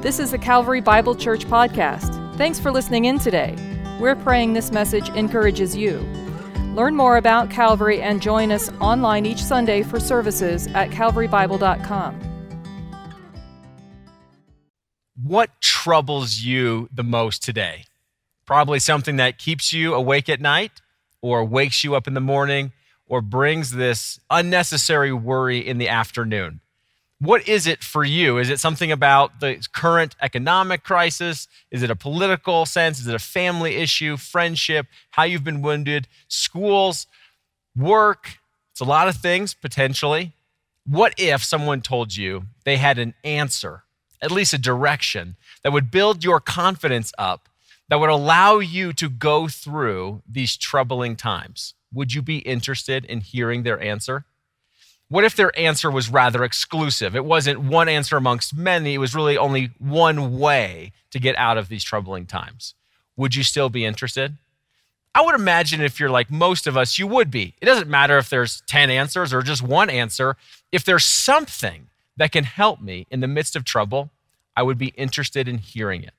This is the Calvary Bible Church podcast. Thanks for listening in today. We're praying this message encourages you. Learn more about Calvary and join us online each Sunday for services at calvarybible.com. What troubles you the most today? Probably something that keeps you awake at night or wakes you up in the morning or brings this unnecessary worry in the afternoon. What is it for you? Is it something about the current economic crisis? Is it a political sense? Is it a family issue, friendship, how you've been wounded, schools, work? It's a lot of things potentially. What if someone told you they had an answer, at least a direction, that would build your confidence up, that would allow you to go through these troubling times? Would you be interested in hearing their answer? What if their answer was rather exclusive? It wasn't one answer amongst many, it was really only one way to get out of these troubling times. Would you still be interested? I would imagine if you're like most of us, you would be. It doesn't matter if there's 10 answers or just one answer. If there's something that can help me in the midst of trouble, I would be interested in hearing it.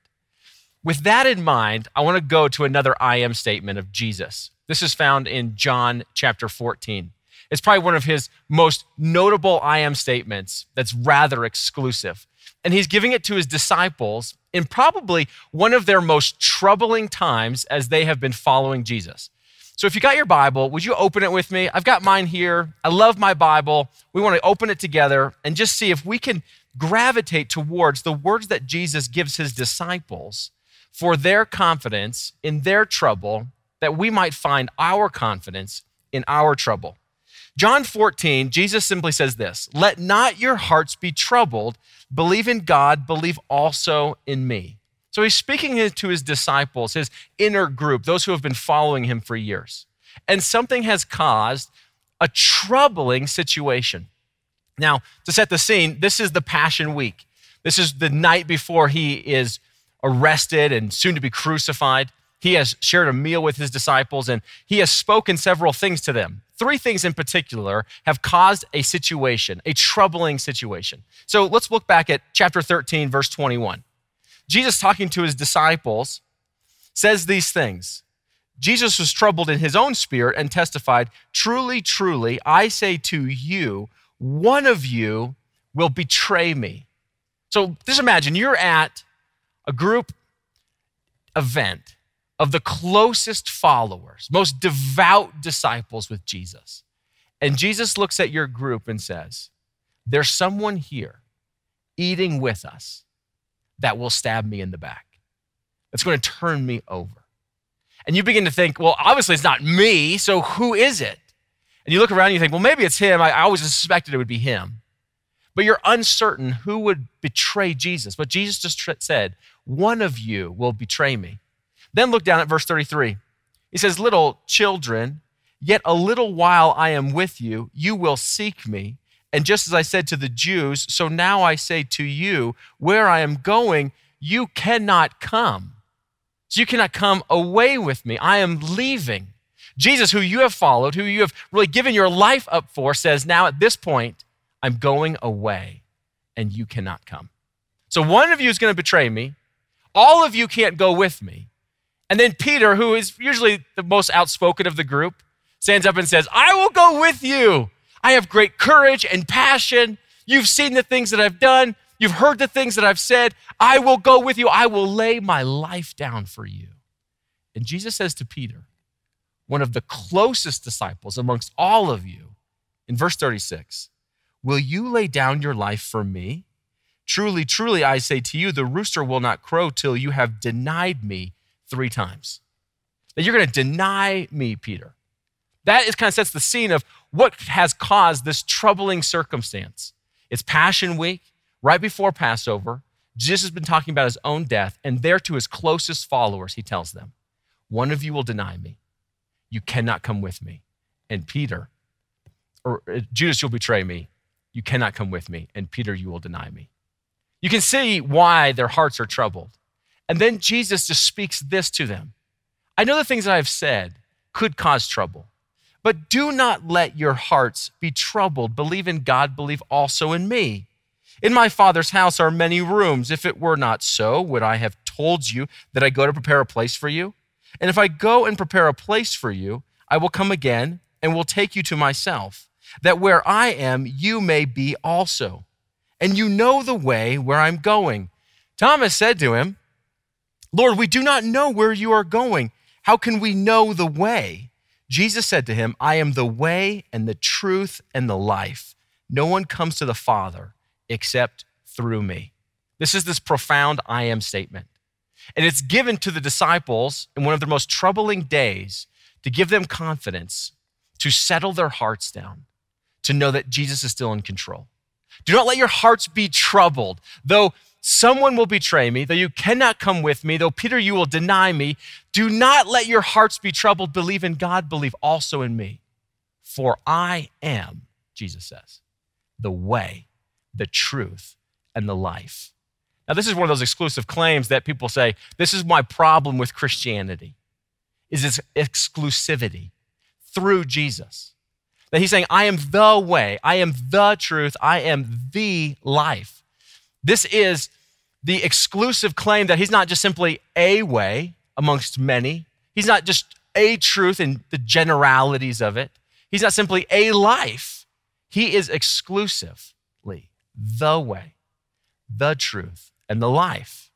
With that in mind, I want to go to another I am statement of Jesus. This is found in John chapter 14. It's probably one of his most notable I am statements that's rather exclusive. And he's giving it to his disciples in probably one of their most troubling times as they have been following Jesus. So if you got your Bible, would you open it with me? I've got mine here. I love my Bible. We want to open it together and just see if we can gravitate towards the words that Jesus gives his disciples for their confidence in their trouble, that we might find our confidence in our trouble. John 14, Jesus simply says this Let not your hearts be troubled. Believe in God, believe also in me. So he's speaking to his disciples, his inner group, those who have been following him for years. And something has caused a troubling situation. Now, to set the scene, this is the Passion Week. This is the night before he is arrested and soon to be crucified. He has shared a meal with his disciples and he has spoken several things to them. Three things in particular have caused a situation, a troubling situation. So let's look back at chapter 13, verse 21. Jesus, talking to his disciples, says these things. Jesus was troubled in his own spirit and testified, Truly, truly, I say to you, one of you will betray me. So just imagine you're at a group event of the closest followers, most devout disciples with Jesus. And Jesus looks at your group and says, There's someone here eating with us that will stab me in the back, that's going to turn me over. And you begin to think, well, obviously it's not me, so who is it? And you look around and you think, well, maybe it's him. I, I always suspected it would be him. But you're uncertain who would betray Jesus. But Jesus just said, one of you will betray me. Then look down at verse 33. He says, Little children, yet a little while I am with you, you will seek me. And just as I said to the Jews, so now I say to you, where I am going, you cannot come. So you cannot come away with me. I am leaving. Jesus, who you have followed, who you have really given your life up for, says, Now at this point, I'm going away and you cannot come. So one of you is going to betray me. All of you can't go with me. And then Peter, who is usually the most outspoken of the group, stands up and says, I will go with you. I have great courage and passion. You've seen the things that I've done. You've heard the things that I've said. I will go with you. I will lay my life down for you. And Jesus says to Peter, one of the closest disciples amongst all of you, in verse 36, Will you lay down your life for me? Truly, truly, I say to you, the rooster will not crow till you have denied me three times. That you're going to deny me, Peter. That is kind of sets the scene of what has caused this troubling circumstance. It's Passion Week, right before Passover. Jesus has been talking about his own death, and there to his closest followers, he tells them, One of you will deny me. You cannot come with me. And Peter, or uh, Judas, you'll betray me. You cannot come with me. And Peter, you will deny me. You can see why their hearts are troubled. And then Jesus just speaks this to them I know the things that I've said could cause trouble, but do not let your hearts be troubled. Believe in God, believe also in me. In my Father's house are many rooms. If it were not so, would I have told you that I go to prepare a place for you? And if I go and prepare a place for you, I will come again and will take you to myself, that where I am, you may be also. And you know the way where I'm going. Thomas said to him, Lord, we do not know where you are going. How can we know the way? Jesus said to him, I am the way and the truth and the life. No one comes to the Father except through me. This is this profound I am statement. And it's given to the disciples in one of their most troubling days to give them confidence, to settle their hearts down, to know that Jesus is still in control. Do not let your hearts be troubled. Though someone will betray me, though you cannot come with me, though Peter, you will deny me, do not let your hearts be troubled. Believe in God, believe also in me. For I am, Jesus says, the way, the truth, and the life. Now, this is one of those exclusive claims that people say, this is my problem with Christianity, is its exclusivity through Jesus. That he's saying, I am the way, I am the truth, I am the life. This is the exclusive claim that he's not just simply a way amongst many, he's not just a truth in the generalities of it, he's not simply a life. He is exclusively the way, the truth, and the life.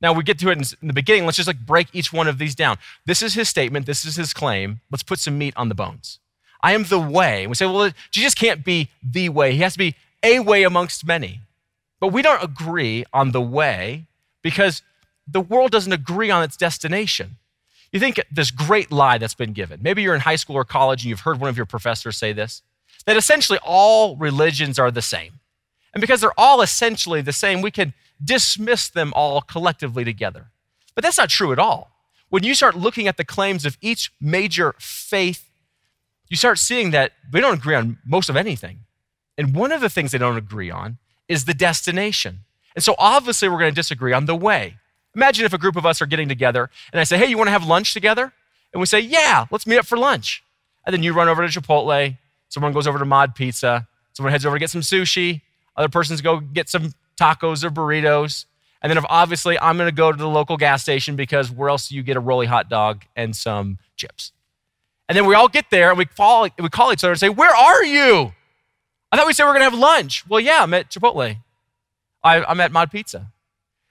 Now we get to it in the beginning. Let's just like break each one of these down. This is his statement. This is his claim. Let's put some meat on the bones. I am the way. We say, well, Jesus can't be the way. He has to be a way amongst many. But we don't agree on the way because the world doesn't agree on its destination. You think this great lie that's been given. Maybe you're in high school or college and you've heard one of your professors say this that essentially all religions are the same. And because they're all essentially the same, we can dismiss them all collectively together. But that's not true at all. When you start looking at the claims of each major faith, you start seeing that they don't agree on most of anything. And one of the things they don't agree on is the destination. And so obviously we're going to disagree on the way. Imagine if a group of us are getting together and I say, hey, you want to have lunch together? And we say, yeah, let's meet up for lunch. And then you run over to Chipotle, someone goes over to Mod Pizza, someone heads over to get some sushi, other persons go get some tacos or burritos. And then if obviously I'm going to go to the local gas station because where else do you get a rolly hot dog and some chips? And then we all get there and we call, we call each other and say, Where are you? I thought we said we are going to have lunch. Well, yeah, I'm at Chipotle. I, I'm at Mod Pizza.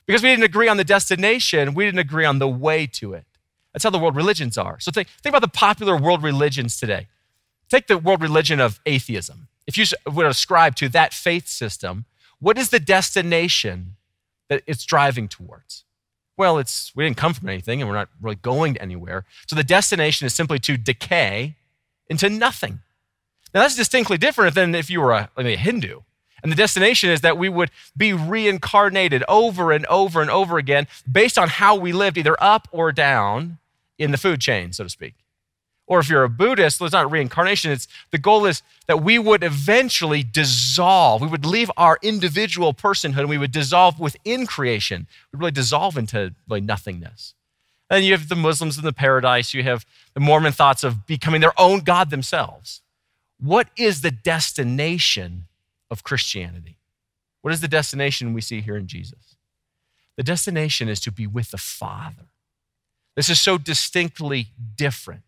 Because we didn't agree on the destination, we didn't agree on the way to it. That's how the world religions are. So think, think about the popular world religions today. Take the world religion of atheism. If you would ascribe to that faith system, what is the destination that it's driving towards? Well, it's we didn't come from anything and we're not really going anywhere. So the destination is simply to decay into nothing. Now that's distinctly different than if you were a, like a Hindu. And the destination is that we would be reincarnated over and over and over again based on how we lived, either up or down in the food chain, so to speak. Or if you're a Buddhist, it's not reincarnation. It's the goal is that we would eventually dissolve. We would leave our individual personhood and we would dissolve within creation. We would really dissolve into like nothingness. And you have the Muslims in the paradise. You have the Mormon thoughts of becoming their own God themselves. What is the destination of Christianity? What is the destination we see here in Jesus? The destination is to be with the Father. This is so distinctly different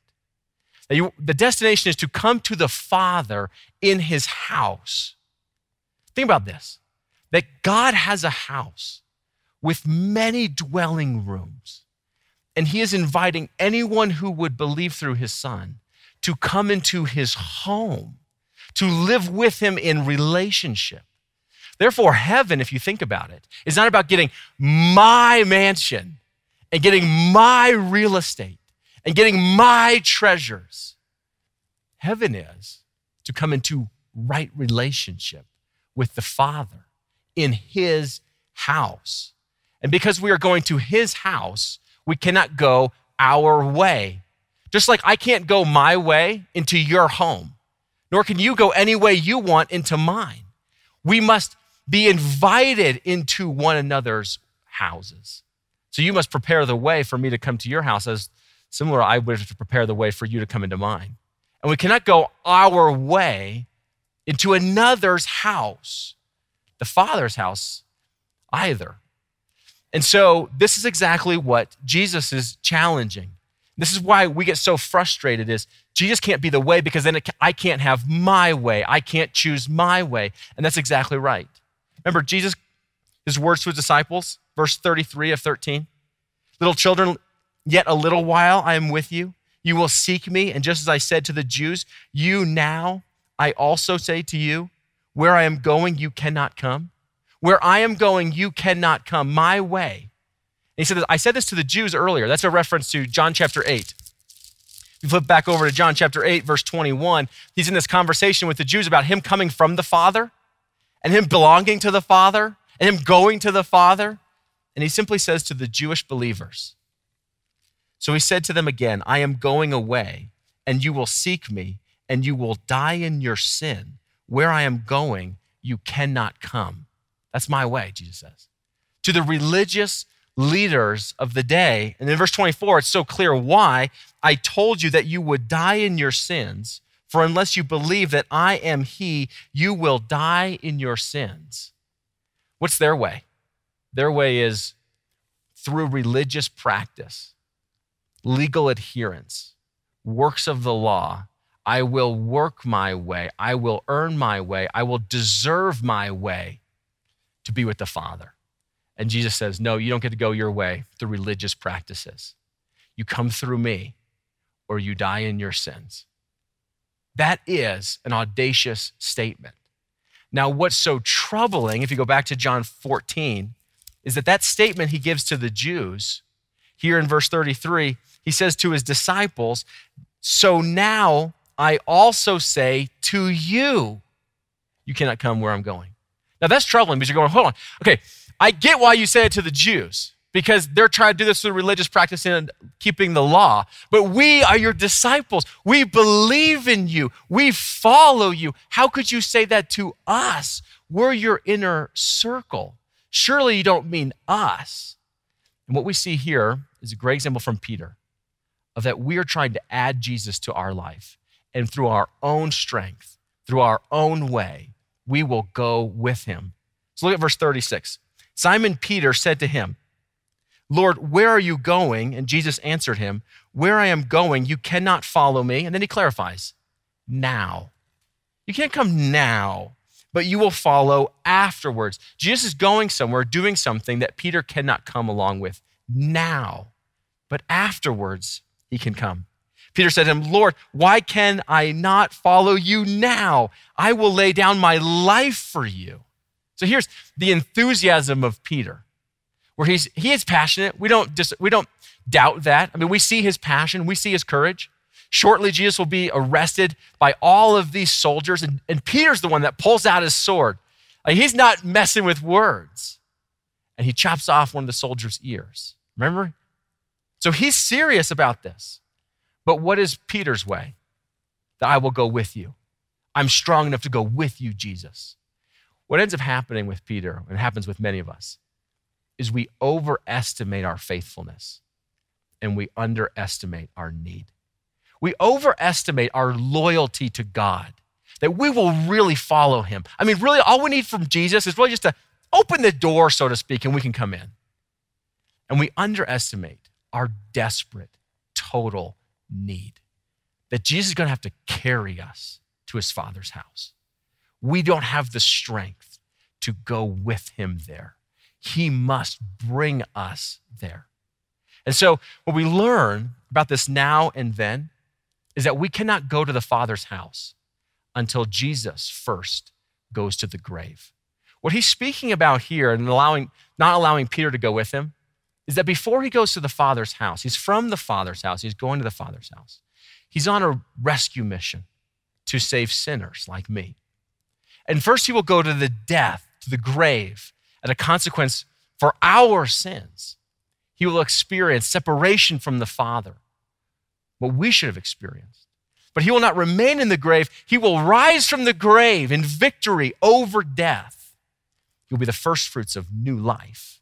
you, the destination is to come to the Father in his house. Think about this that God has a house with many dwelling rooms, and he is inviting anyone who would believe through his Son to come into his home, to live with him in relationship. Therefore, heaven, if you think about it, is not about getting my mansion and getting my real estate and getting my treasures. Heaven is to come into right relationship with the Father in His house. And because we are going to His house, we cannot go our way. Just like I can't go my way into your home, nor can you go any way you want into mine. We must be invited into one another's houses. So you must prepare the way for me to come to your house as Similar, I wish to prepare the way for you to come into mine. And we cannot go our way into another's house. the Father's house either. And so, this is exactly what Jesus is challenging. This is why we get so frustrated is Jesus can't be the way because then I can't have my way. I can't choose my way. And that's exactly right. Remember Jesus his words to his disciples, verse 33 of 13. Little children, yet a little while I am with you. You will seek me, and just as I said to the Jews, you now I also say to you, where I am going you cannot come. Where I am going you cannot come my way. He said, I said this to the Jews earlier. That's a reference to John chapter 8. You flip back over to John chapter 8, verse 21. He's in this conversation with the Jews about him coming from the Father and him belonging to the Father and him going to the Father. And he simply says to the Jewish believers, So he said to them again, I am going away, and you will seek me, and you will die in your sin. Where I am going, you cannot come. That's my way, Jesus says. To the religious leaders of the day. And in verse 24, it's so clear why I told you that you would die in your sins. For unless you believe that I am He, you will die in your sins. What's their way? Their way is through religious practice, legal adherence, works of the law. I will work my way. I will earn my way. I will deserve my way to be with the Father. And Jesus says, No, you don't get to go your way through religious practices. You come through me or you die in your sins. That is an audacious statement. Now, what's so troubling, if you go back to John 14, is that that statement he gives to the Jews, here in verse 33, he says to his disciples, So now I also say to you, you cannot come where I'm going. Now that's troubling because you're going, hold on. Okay, I get why you say it to the Jews because they're trying to do this through religious practice and keeping the law. But we are your disciples. We believe in you. We follow you. How could you say that to us? We're your inner circle. Surely you don't mean us. And what we see here is a great example from Peter of that we are trying to add Jesus to our life. And through our own strength, through our own way, we will go with him. So look at verse 36. Simon Peter said to him, Lord, where are you going? And Jesus answered him, Where I am going, you cannot follow me. And then he clarifies, Now. You can't come now, but you will follow afterwards. Jesus is going somewhere, doing something that Peter cannot come along with now, but afterwards he can come. Peter said to him, Lord, why can I not follow you now? I will lay down my life for you. So here's the enthusiasm of Peter where he's he is passionate. We don't just we don't doubt that. I mean, we see his passion, we see his courage. Shortly, Jesus will be arrested by all of these soldiers, and, and Peter's the one that pulls out his sword. Like, he's not messing with words. And he chops off one of the soldiers' ears. Remember? So he's serious about this. But what is Peter's way? That I will go with you. I'm strong enough to go with you, Jesus. What ends up happening with Peter, and happens with many of us, is we overestimate our faithfulness and we underestimate our need. We overestimate our loyalty to God, that we will really follow him. I mean, really, all we need from Jesus is really just to open the door, so to speak, and we can come in. And we underestimate our desperate, total need that Jesus is going to have to carry us to his Father's house. We don't have the strength to go with him there. He must bring us there. And so, what we learn about this now and then is that we cannot go to the Father's house until Jesus first goes to the grave. What he's speaking about here and allowing, not allowing Peter to go with him is that before he goes to the Father's house, he's from the Father's house, he's going to the Father's house. He's on a rescue mission to save sinners like me. And first, he will go to the death, to the grave, and a consequence for our sins. He will experience separation from the Father, what we should have experienced. But he will not remain in the grave. He will rise from the grave in victory over death. He'll be the first fruits of new life.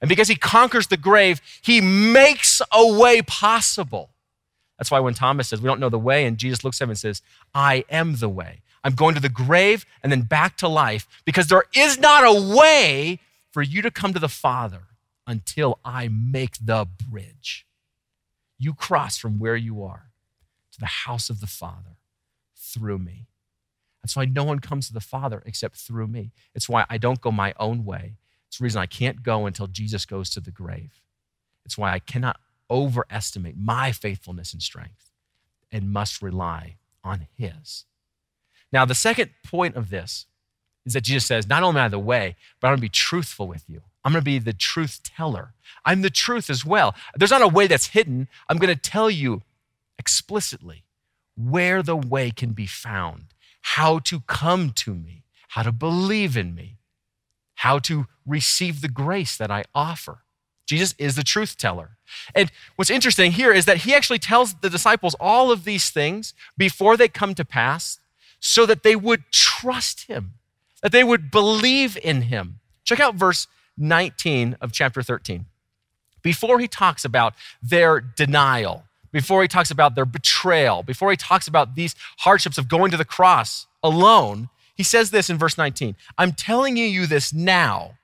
And because he conquers the grave, he makes a way possible. That's why when Thomas says, We don't know the way, and Jesus looks at him and says, I am the way, I'm going to the grave and then back to life because there is not a way for you to come to the Father until I make the bridge. You cross from where you are to the house of the Father through me. That's why no one comes to the Father except through me. It's why I don't go my own way. It's the reason I can't go until Jesus goes to the grave. It's why I cannot overestimate my faithfulness and strength and must rely on His. Now, the second point of this is that Jesus says, Not only am I the way, but I'm going to be truthful with you. I'm going to be the truth teller. I'm the truth as well. There's not a way that's hidden. I'm going to tell you explicitly where the way can be found, how to come to me, how to believe in me, how to receive the grace that I offer. Jesus is the truth teller. And what's interesting here is that he actually tells the disciples all of these things before they come to pass so that they would trust him, that they would believe in him. Check out verse 19 of chapter 13. Before he talks about their denial, before he talks about their betrayal, before he talks about these hardships of going to the cross alone, he says this in verse 19 I'm telling you this now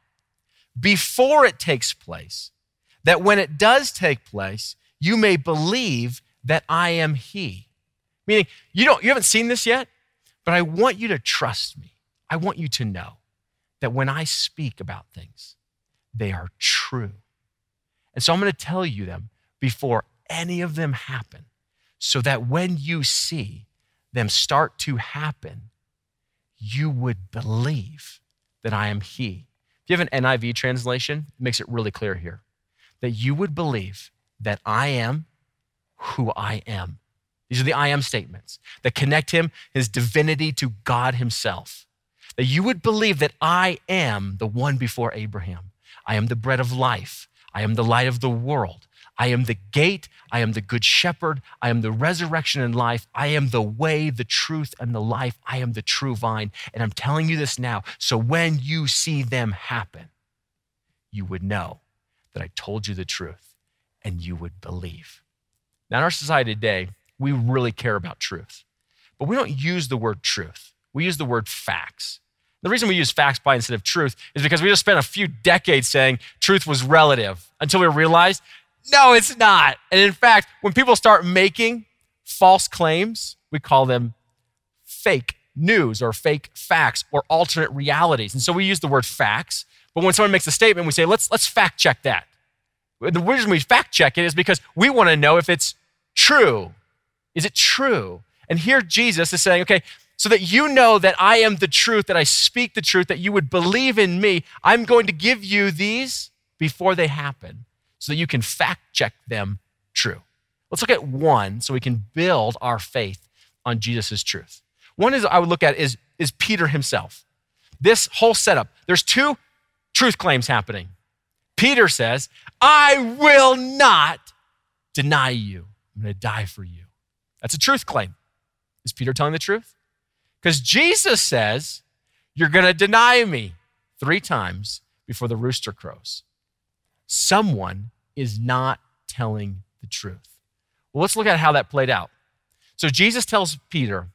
before it takes place, that when it does take place, you may believe that I am He. Meaning, you don't you haven't seen this yet, but I want you to trust me. I want you to know that when I speak about things, they are true. And so I'm going to tell you them before any of them happen, so that when you see them start to happen, you would believe that I am He. If you have an NIV translation, it makes it really clear here that you would believe that I am who I am. These are the I am statements that connect him, his divinity, to God himself. That you would believe that I am the one before Abraham. I am the bread of life. I am the light of the world. I am the gate. I am the good shepherd. I am the resurrection and life. I am the way, the truth, and the life. I am the true vine. And I'm telling you this now. So when you see them happen, you would know that I told you the truth and you would believe. Now, in our society today, we really care about truth, but we don't use the word truth. We use the word facts. The reason we use facts by instead of truth is because we just spent a few decades saying truth was relative until we realized no, it's not. And in fact, when people start making false claims, we call them fake news or fake facts or alternate realities. And so we use the word facts, but when someone makes a statement, we say, let's, let's fact check that. The reason we fact check it is because we want to know if it's true. Is it true? And here Jesus is saying, okay, so that you know that I am the truth, that I speak the truth, that you would believe in me, I'm going to give you these before they happen so that you can fact check them true. Let's look at one so we can build our faith on Jesus' truth. One is I would look at is, is Peter himself. This whole setup, there's two truth claims happening. Peter says, I will not deny you. I'm going to die for you. That's a truth claim. Is Peter telling the truth? Because Jesus says, You're going to deny me three times before the rooster crows someone is not telling the truth. Well, let's look at how that played out. So Jesus tells Peter,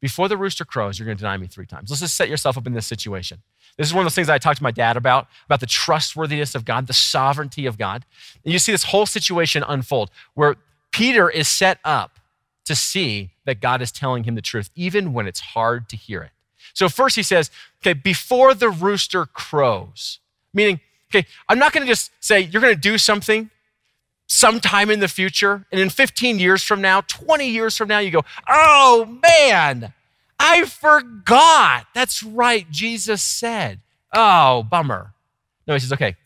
before the rooster crows, you're going to deny me three times. Let's just set yourself up in this situation. This is one of those things I talked to my dad about, about the trustworthiness of God, the sovereignty of God. And you see this whole situation unfold where Peter is set up to see that God is telling him the truth, even when it's hard to hear it. So first he says, okay, before the rooster crows, meaning Okay, I'm not to just say you're to do something sometime in the future, and in 15 years from now, 20 years from now, you go, oh man, I forgot. That's right, Jesus said. Oh, bummer. No, he says, okay,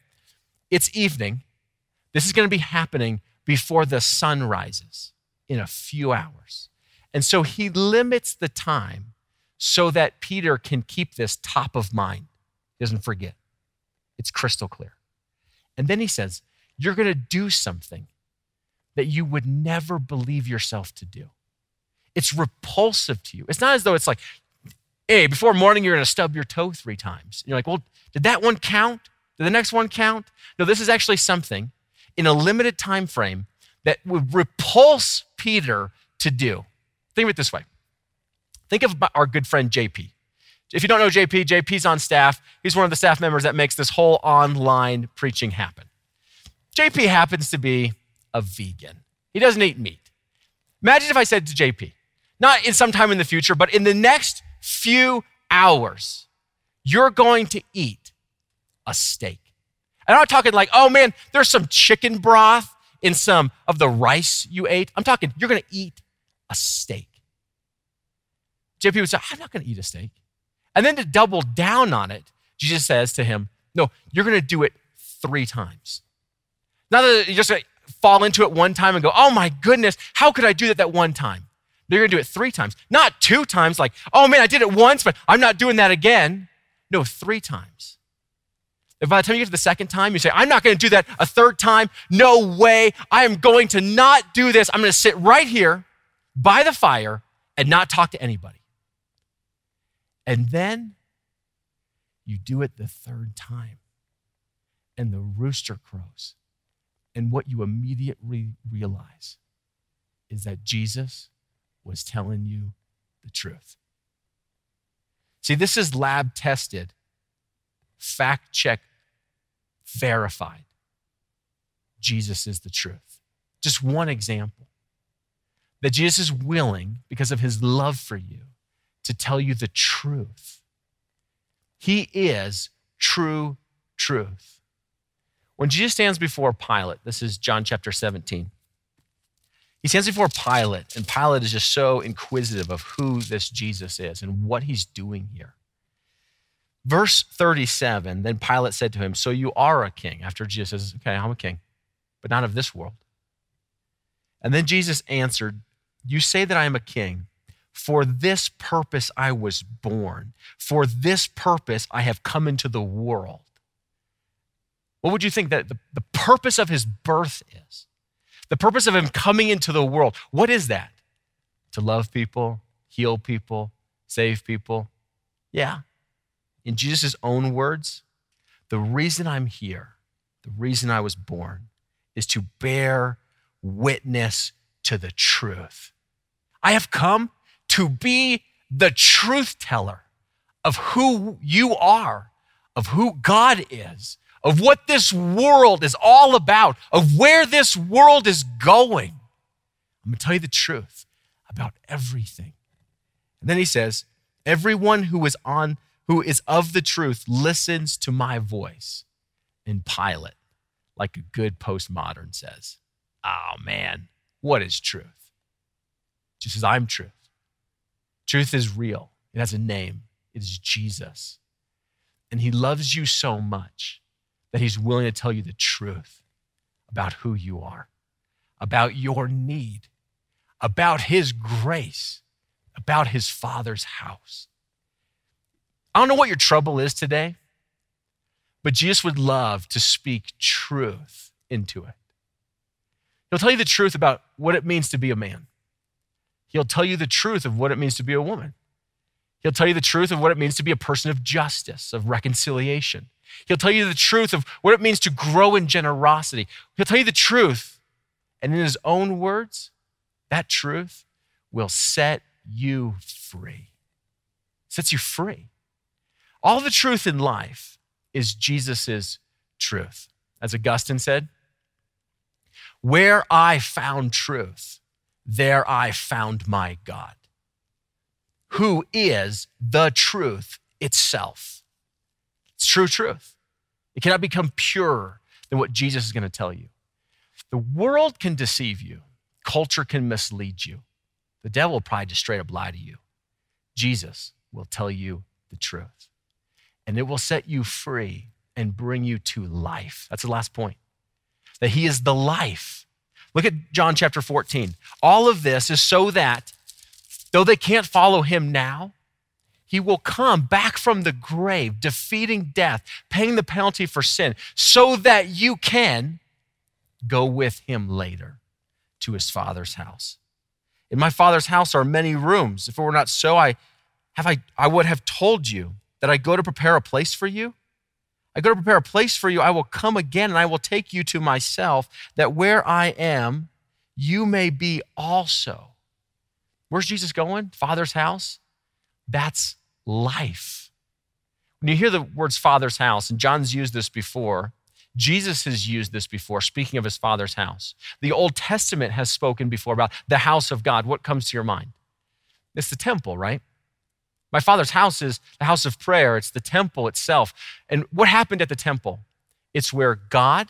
it's evening. This is to be happening before the sun rises in a few hours. And so he limits the time so that Peter can keep this top of mind, he doesn't forget. It's crystal clear. And then he says, You're going to do something that you would never believe yourself to do. It's repulsive to you. It's not as though it's like, hey, before morning, you're going to stub your toe three times. And you're like, well, did that one count? Did the next one count? No, this is actually something in a limited time frame that would repulse Peter to do. Think of it this way Think of our good friend JP. If you don't know JP, JP's on staff. He's one of the staff members that makes this whole online preaching happen. JP happens to be a vegan. He doesn't eat meat. Imagine if I said to JP, not in some time in the future, but in the next few hours, you're going to eat a steak. And I'm not talking like, oh man, there's some chicken broth in some of the rice you ate. I'm talking, you're going to eat a steak. JP would say, I'm not going to eat a steak. And then to double down on it, Jesus says to him, No, you're going to do it three times. Not that you're just going to fall into it one time and go, Oh my goodness, how could I do that that one time? You're going to do it three times, not two times, like, Oh man, I did it once, but I'm not doing that again. No, three times. By the time you get to the second time, you say, I'm not going to do that a third time. No way. I am going to not do this. I'm going to sit right here by the fire and not talk to anybody. And then you do it the third time, and the rooster crows. And what you immediately realize is that Jesus was telling you the truth. See, this is lab tested, fact check, verified. Jesus is the truth. Just one example that Jesus is willing, because of his love for you, to tell you the truth. He is true truth. When Jesus stands before Pilate, this is John chapter 17. He stands before Pilate, and Pilate is just so inquisitive of who this Jesus is and what he's doing here. Verse 37 Then Pilate said to him, So you are a king. After Jesus says, Okay, I'm a king, but not of this world. And then Jesus answered, You say that I am a king. For this purpose I was born. For this purpose I have come into the world. What would you think that the, the purpose of his birth is? The purpose of him coming into the world. What is that? To love people, heal people, save people. Yeah. In Jesus' own words, the reason I'm here, the reason I was born, is to bear witness to the truth. I have come to be the truth teller of who you are, of who God is, of what this world is all about, of where this world is going. I'm going to tell you the truth about everything. And then he says, everyone who is on who is of the truth listens to my voice. And Pilate, like a good postmodern says, oh man, what is truth? She says, I'm truth. Truth is real, it has a name. It is Jesus. And he loves you so much that he's willing to tell you the truth about who you are, about your need, about his grace, about his father's house. I don't know what your trouble is today, but Jesus would love to speak truth into it. He'll tell you the truth about what it means to be a man. He'll tell you the truth of what it means to be a woman. He'll tell you the truth of what it means to be a person of justice, of reconciliation. He'll tell you the truth of what it means to grow in generosity. He'll tell you the truth. And in his own words, that truth will set you free. Sets you free. All the truth in life is Jesus' truth. As Augustine said, where I found truth, there I found my God, who is the truth itself. It's true truth. It cannot become purer than what Jesus is going to tell you. The world can deceive you, culture can mislead you. The devil will probably just straight up lie to you. Jesus will tell you the truth, and it will set you free and bring you to life. That's the last point. That he is the life Look at John chapter 14. All of this is so that though they can't follow him now, he will come back from the grave, defeating death, paying the penalty for sin, so that you can go with him later to his father's house. In my father's house are many rooms. If it were not so, I have I, I would have told you that I go to prepare a place for you. I go to prepare a place for you. I will come again and I will take you to myself, that where I am, you may be also. Where's Jesus going? Father's house? That's life. When you hear the words Father's house, and John's used this before, Jesus has used this before, speaking of his Father's house. The Old Testament has spoken before about the house of God. What comes to your mind? It's the temple, right? My Father's house is the house of prayer, it's the temple itself. And what happened at the temple? It's where God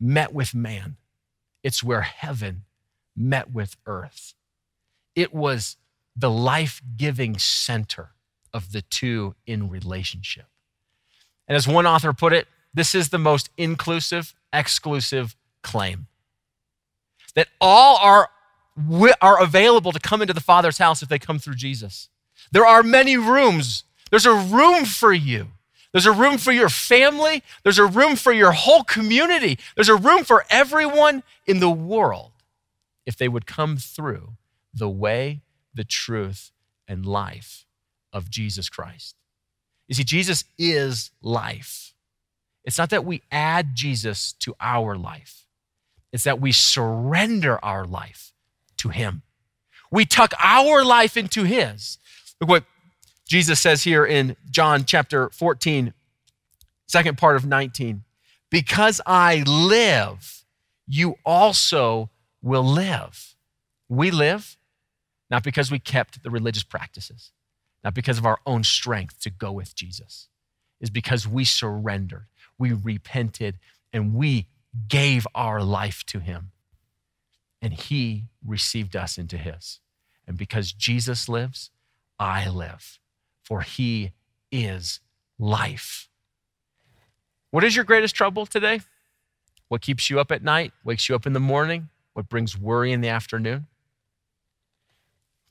met with man, it's where heaven met with earth. It was the life giving center of the two in relationship. And as one author put it, this is the most inclusive, exclusive claim that all are, are available to come into the Father's house if they come through Jesus. There are many rooms. There's a room for you. There's a room for your family. There's a room for your whole community. There's a room for everyone in the world if they would come through the way, the truth, and life of Jesus Christ. You see, Jesus is life. It's not that we add Jesus to our life, it's that we surrender our life to Him. We tuck our life into His. Look what Jesus says here in John chapter 14, second part of 19. Because I live, you also will live. We live not because we kept the religious practices, not because of our own strength to go with Jesus, is because we surrendered, we repented, and we gave our life to Him. And He received us into His. And because Jesus lives, I live for he is life. What is your greatest trouble today? What keeps you up at night, wakes you up in the morning? What brings worry in the afternoon?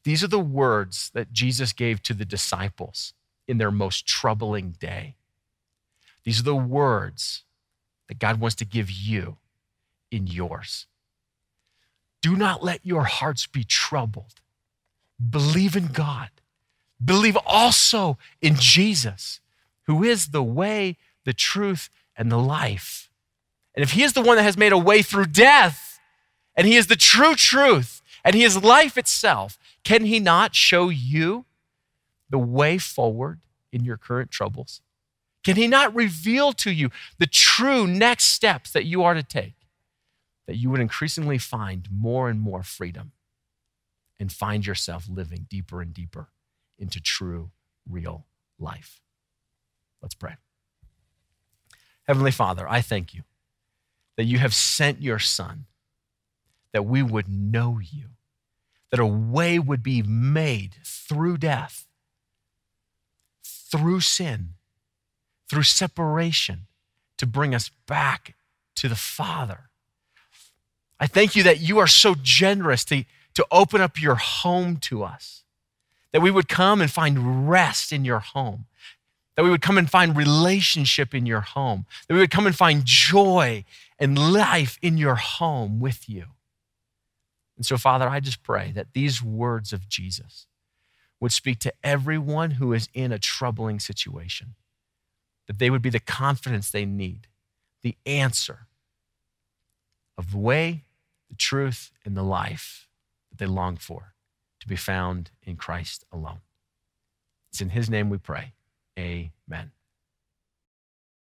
These are the words that Jesus gave to the disciples in their most troubling day. These are the words that God wants to give you in yours. Do not let your hearts be troubled. Believe in God believe also in Jesus, who is the way, the truth, and the life. And if He is the one that has made a way through death, and He is the true truth, and He is life itself, can He not show you the way forward in your current troubles? Can He not reveal to you the true next steps that you are to take? That you would increasingly find more and more freedom and find yourself living deeper and deeper into true, real life. Let's pray. Heavenly Father, I thank you that you have sent your Son, that we would know you, that a way would be made through death, through sin, through separation to bring us back to the Father. I thank you that you are so generous to, to open up your home to us that we would come and find rest in your home, that we would come and find relationship in your home, that we would come and find joy and life in your home with you. And so, Father, I just pray that these words of Jesus would speak to everyone who is in a troubling situation, that they would be the confidence they need, the answer of the way, the truth, and the life that they long for to be found in Christ alone. It's in his name we pray. Amen.